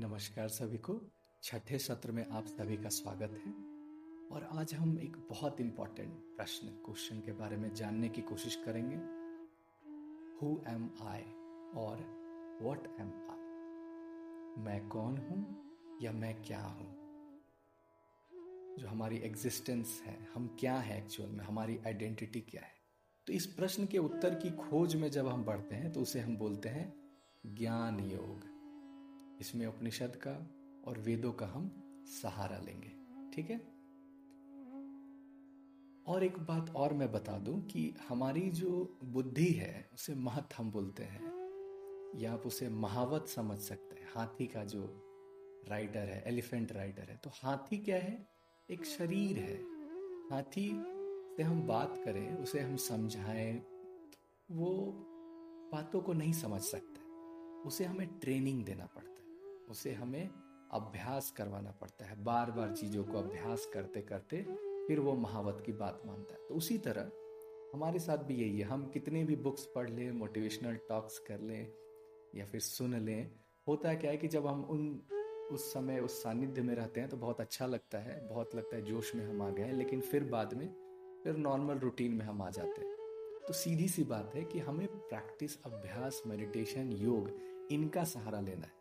नमस्कार सभी को। छठे सत्र में आप सभी का स्वागत है। और आज हम एक बहुत इंपॉर्टेंट प्रश्न क्वेश्चन के बारे में जानने की कोशिश करेंगे। हु एम आई और वट एम आई मैं कौन हूँ या मैं क्या हूँ? जो हमारी एग्जिस्टेंस है, हम क्या है एक्चुअल में? हमारी आइडेंटिटी क्या है? तो इस प्रश्न के उत्तर की खोज में जब हम बढ़ते हैं तो उसे हम बोलते हैं ज्ञान योग। इसमें उपनिषद का और वेदों का हम सहारा लेंगे। ठीक है? और एक बात और मैं बता दूँ कि हमारी जो बुद्धि है, उसे महत हम बोलते हैं, या आप उसे महावत समझ सकते हैं। हाथी का जो राइडर है एलिफेंट राइडर है तो हाथी क्या है? एक शरीर है। हाथी से हम बात करें, उसे हम समझाएँ वो बातों को नहीं समझ सकते। उसे हमें ट्रेनिंग देना पड़ता है। उसे हमें अभ्यास करवाना पड़ता है। बार बार चीज़ों को अभ्यास करते करते फिर वो महावत की बात मानता है। तो उसी तरह हमारे साथ भी यही है। हम कितने भी बुक्स पढ़ लें मोटिवेशनल टॉक्स कर लें या फिर सुन लें, होता है क्या है कि जब हम उन, उस समय, उस सानिध्य में रहते हैं तो बहुत अच्छा लगता है, बहुत लगता है जोश में हम आ गए लेकिन फिर बाद में, फिर नॉर्मल रूटीन में हम आ जाते हैं। तो सीधी सी बात है कि हमें प्रैक्टिस अभ्यास मेडिटेशन योग, इनका सहारा लेना है।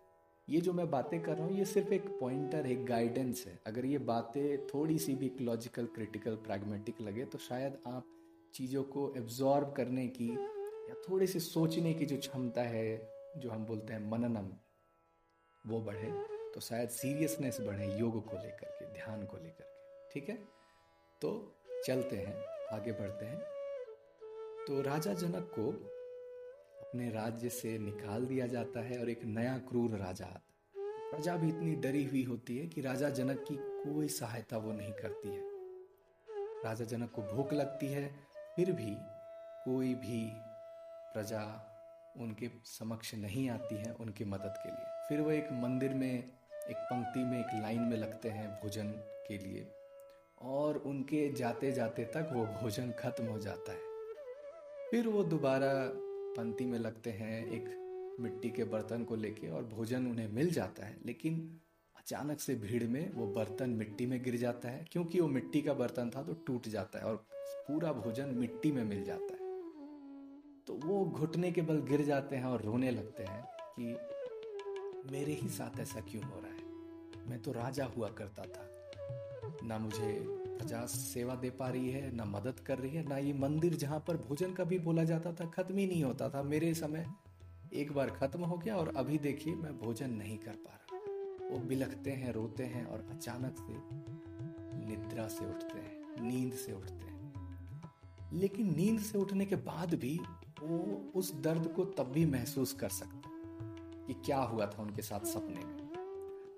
ये जो मैं बातें कर रहा हूँ, ये सिर्फ़ एक पॉइंटर एक गाइडेंस है। अगर ये बातें थोड़ी सी भी लॉजिकल क्रिटिकल प्रैग्मेटिक लगे तो शायद आप चीज़ों को एब्जॉर्ब करने की या थोड़ी सी सोचने की जो क्षमता है, जो हम बोलते हैं मननम, वो बढ़े। तो शायद सीरियसनेस बढ़े योग को लेकर के, ध्यान को लेकर के। ठीक है? तो चलते हैं, आगे बढ़ते हैं। तो राजा जनक को अपने राज्य से निकाल दिया जाता है और एक नया क्रूर राजा आता प्रजा भी इतनी डरी हुई होती है कि राजा जनक की कोई सहायता वो नहीं करती है। राजा जनक को भूख लगती है, फिर भी कोई भी प्रजा उनके समक्ष नहीं आती है उनकी मदद के लिए। फिर वो एक मंदिर में, एक पंक्ति में, एक लाइन में लगते हैं भोजन के लिए। और उनके जाते जाते तक वो भोजन खत्म हो जाता है। फिर वो दोबारा पंक्ति में लगते हैं, एक मिट्टी के बर्तन को लेके और भोजन उन्हें मिल जाता है, लेकिन अचानक से भीड़ में वो बर्तन मिट्टी में गिर जाता है। क्योंकि वो मिट्टी का बर्तन था तो टूट जाता है और पूरा भोजन मिट्टी में मिल जाता है। तो वो घुटने के बल गिर जाते हैं और रोने लगते हैं कि मेरे ही साथ ऐसा क्यों हो रहा है? मैं तो राजा हुआ करता था। ना मुझे प्रजा सेवा दे पा रही है, ना मदद कर रही है, ना ये मंदिर जहाँ पर भोजन का भी बोला जाता था, खत्म ही नहीं होता था। मेरे समय एक बार खत्म हो गया और अभी देखिए मैं भोजन नहीं कर पा रहा। वो बिलखते हैं, रोते हैं और अचानक से निद्रा से उठते हैं, नींद से उठते हैं। लेकिन नींद से उठने के बाद भी वो उस दर्द को तब भी महसूस कर सकते कि क्या हुआ था उनके साथ सपने में।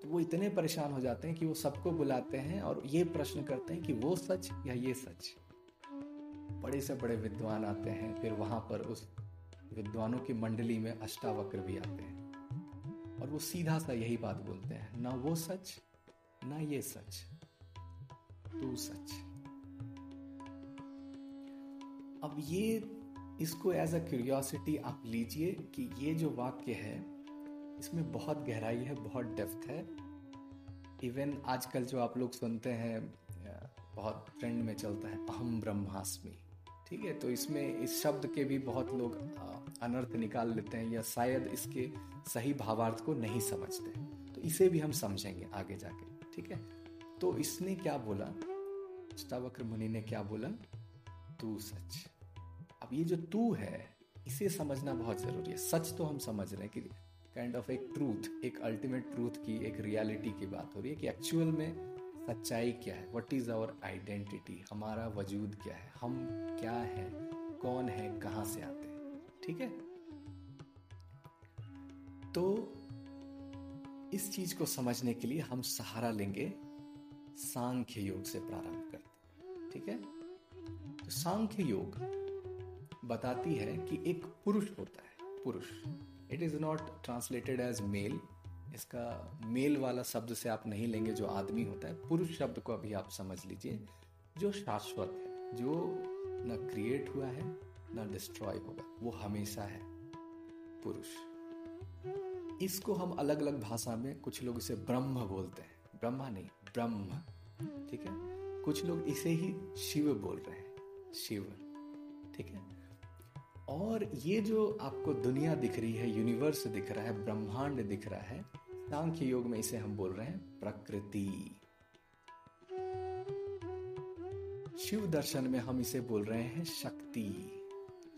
तो वो इतने परेशान हो जाते हैं कि वो सबको बुलाते हैं और ये प्रश्न करते हैं कि वो सच या ये सच? बड़े से बड़े विद्वान आते हैं, फिर वहाँ पर उस विद्वानों की मंडली में अष्टावक्र भी आते हैं। और वो सीधा सा यही बात बोलते हैं, ना वो सच, ना ये सच, तू सच। अब ये, इसको एज अ क्यूरियोसिटी आप लीजिए कि ये जो वाक्य है इसमें बहुत गहराई है, बहुत डेप्थ है। इवन आजकल जो आप लोग सुनते हैं बहुत ट्रेंड में चलता है, अहम ब्रह्मास्मि, ठीक है? तो इसमें इस शब्द के भी बहुत लोग अनर्थ निकाल लेते हैं या शायद इसके सही भावार्थ को नहीं समझते तो इसे भी हम समझेंगे आगे जाके, ठीक है? तो इसने क्या बोला? अष्टावक्र मुनि ने क्या बोला? तू सच। अब ये जो तू है, इसे समझना बहुत ज़रूरी है। सच तो हम समझ रहे हैं कि काइंड ऑफ़ एक ट्रूथ एक अल्टीमेट ट्रूथ की, एक रियलिटी की बात हो रही है कि एक्चुअल में सच्चाई क्या है? वट इज़ आवर आइडेंटिटी हमारा वजूद क्या है? हम क्या है? कौन है? कहाँ से आते हैं? ठीक है? तो इस चीज़ को समझने के लिए हम सहारा लेंगे सांख्य योग से प्रारंभ करते ठीक है? तो सांख्य योग बताती है कि एक पुरुष होता है, पुरुष। It is not translated as male इसका मेल वाला शब्द से आप नहीं लेंगे जो आदमी होता है। पुरुष शब्द को अभी आप समझ लीजिए, जो शाश्वत है, जो न क्रिएट हुआ है, न डिस्ट्रॉय होगा, वो हमेशा है पुरुष। इसको हम अलग अलग भाषा में कुछ लोग इसे ब्रह्म बोलते हैं। ब्रह्मा नहीं, ब्रह्म, ठीक है? कुछ लोग इसे ही शिव बोल रहे हैं, शिव, ठीक है? और ये जो आपको दुनिया दिख रही है यूनिवर्स दिख रहा है, ब्रह्मांड दिख रहा है, सांख्य योग में इसे हम बोल रहे हैं प्रकृति। शिव दर्शन में हम इसे बोल रहे हैं शक्ति।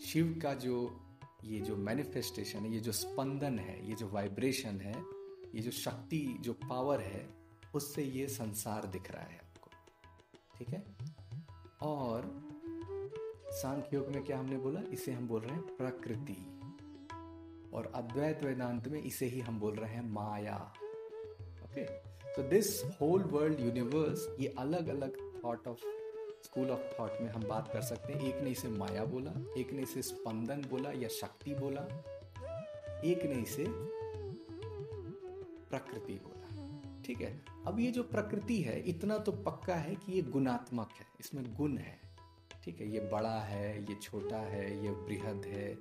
शिव का जो, ये जो मैनिफेस्टेशन है, ये जो स्पंदन है, ये जो वाइब्रेशन है, ये जो शक्ति, जो पावर है, उससे ये संसार दिख रहा है आपको। ठीक है? और सांख्य योग में क्या हमने बोला? इसे हम बोल रहे हैं प्रकृति। और अद्वैत वेदांत में इसे ही हम बोल रहे हैं माया। ओके तो दिस होल वर्ल्ड यूनिवर्स ये अलग अलग thought of school of thought में हम बात कर सकते हैं। एक ने इसे माया बोला, एक ने इसे स्पंदन बोला या शक्ति बोला, एक ने इसे प्रकृति बोला। ठीक है? अब ये जो प्रकृति है, इतना तो पक्का है कि ये गुणात्मक है। इसमें गुण है। ठीक है, ये बड़ा है, ये छोटा है, ये बृहद है,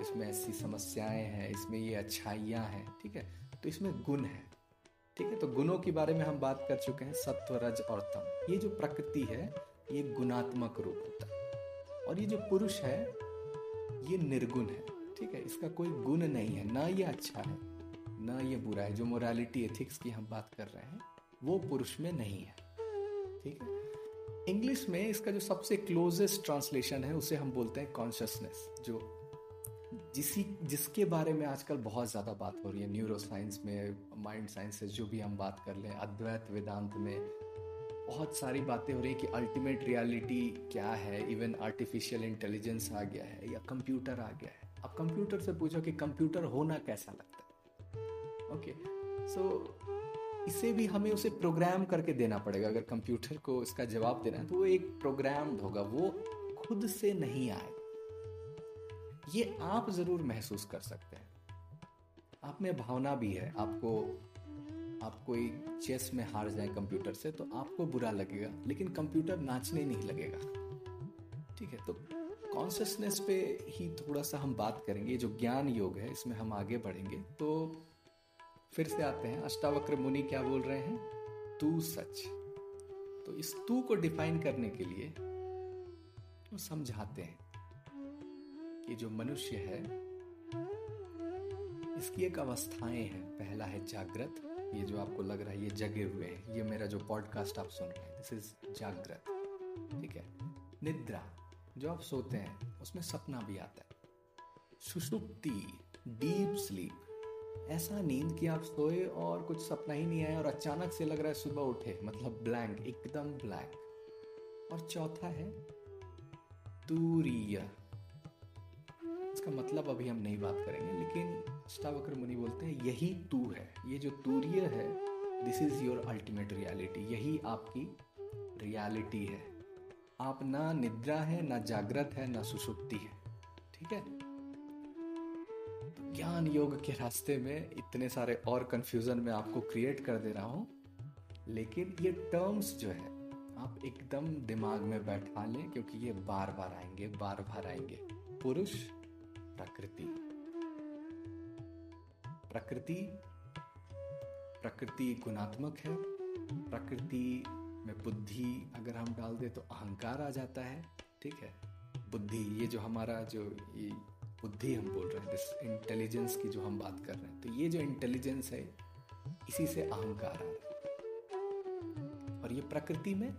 इसमें ऐसी समस्याएँ हैं, इसमें ये अच्छाइयाँ हैं, ठीक है? तो इसमें गुण है, ठीक है? तो गुणों के बारे में हम बात कर चुके हैं, सत्व, रज और तम। ये जो प्रकृति है, ये गुणात्मक रूप होता है। और ये जो पुरुष है, ये निर्गुण है, ठीक है? इसका कोई गुण नहीं है, ना ये अच्छा है, ना ये बुरा है। जो मोरालिटी एथिक्स की हम बात कर रहे हैं, वो पुरुष में नहीं है, ठीक है? इंग्लिश में इसका जो सबसे क्लोजेस्ट ट्रांसलेशन है, उसे हम बोलते हैं कॉन्शियसनेस जो जिसी, जिसके बारे में आजकल बहुत ज़्यादा बात हो रही है न्यूरो साइंस में माइंड साइंस से जो भी हम बात कर लें, अद्वैत वेदांत में, बहुत सारी बातें हो रही है कि अल्टीमेट रियलिटी क्या है इवन आर्टिफिशियल इंटेलिजेंस आ गया है, या कंप्यूटर आ गया है। अब कंप्यूटर से पूछो कि कंप्यूटर होना कैसा लगता है? ओके सो इसे भी हमें उसे प्रोग्राम करके देना पड़ेगा। अगर कंप्यूटर को इसका जवाब देना है तो वो एक प्रोग्राम होगा। वो खुद से नहीं आए। ये आप ज़रूर महसूस कर सकते हैं। आप में भावना भी है। आपको आप कोई चेस में हार जाए कंप्यूटर से तो आपको बुरा लगेगा। लेकिन कंप्यूटर नाचने नहीं लगेगा। ठीक है तो कॉन्शियसनेस पे ही थोड़ा सा हम बात करेंगे। जो ज्ञान योग है, इसमें हम आगे बढ़ेंगे। तो फिर से आते हैं। अष्टावक्र मुनि क्या बोल रहे हैं? तू सच। तो इस तू को डिफाइन करने के लिए वो समझाते हैं कि जो मनुष्य है, इसकी एक अवस्थाएँ हैं। पहला है जागृत। ये जो आपको लग रहा है, ये जगे हुए हैं। ये मेरा जो पॉडकास्ट आप सुन रहे हैं दिस इज़ जागृत। ठीक है? निद्रा, जो आप सोते हैं, उसमें सपना भी आता है। सुषुप्ति डीप स्लीप ऐसा नींद कि आप सोए और कुछ सपना ही नहीं आया और अचानक से लग रहा है सुबह उठे मतलब ब्लैंक एकदम ब्लैंक और चौथा है तूरीय इसका मतलब अभी हम नहीं बात करेंगे, लेकिन अष्टावक्र मुनि बोलते हैं, यही तू है। ये जो तूर्य है this is your ultimate reality यही आपकी रियलिटी है। आप ना निद्रा है, ना जागृत है, ना सुसुप्ति है। ठीक है? ज्ञान योग के रास्ते में इतने सारे और कंफ्यूजन में आपको क्रिएट कर दे रहा हूँ, लेकिन ये टर्म्स जो है, आप एकदम दिमाग में बैठा लें, क्योंकि ये बार बार आएँगे, बार बार आएँगे। पुरुष, प्रकृति। प्रकृति प्रकृति गुणात्मक है। प्रकृति में बुद्धि अगर हम डाल दें तो अहंकार आ जाता है, ठीक है? बुद्धि, ये जो हमारा जो बुद्धि हम बोल रहे हैं दिस इंटेलिजेंस की जो हम बात कर रहे हैं। तो ये जो इंटेलिजेंस है, इसी से अहंकार आ रहा है। और ये प्रकृति में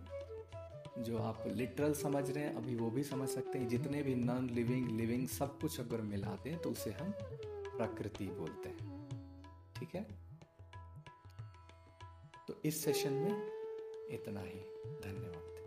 जो आप लिटरल समझ रहे हैं, अभी वो भी समझ सकते हैं। जितने भी नॉन लिविंग लिविंग सब कुछ अगर मिला दें तो उसे हम प्रकृति बोलते हैं। ठीक है? तो इस सेशन में इतना ही। धन्यवाद।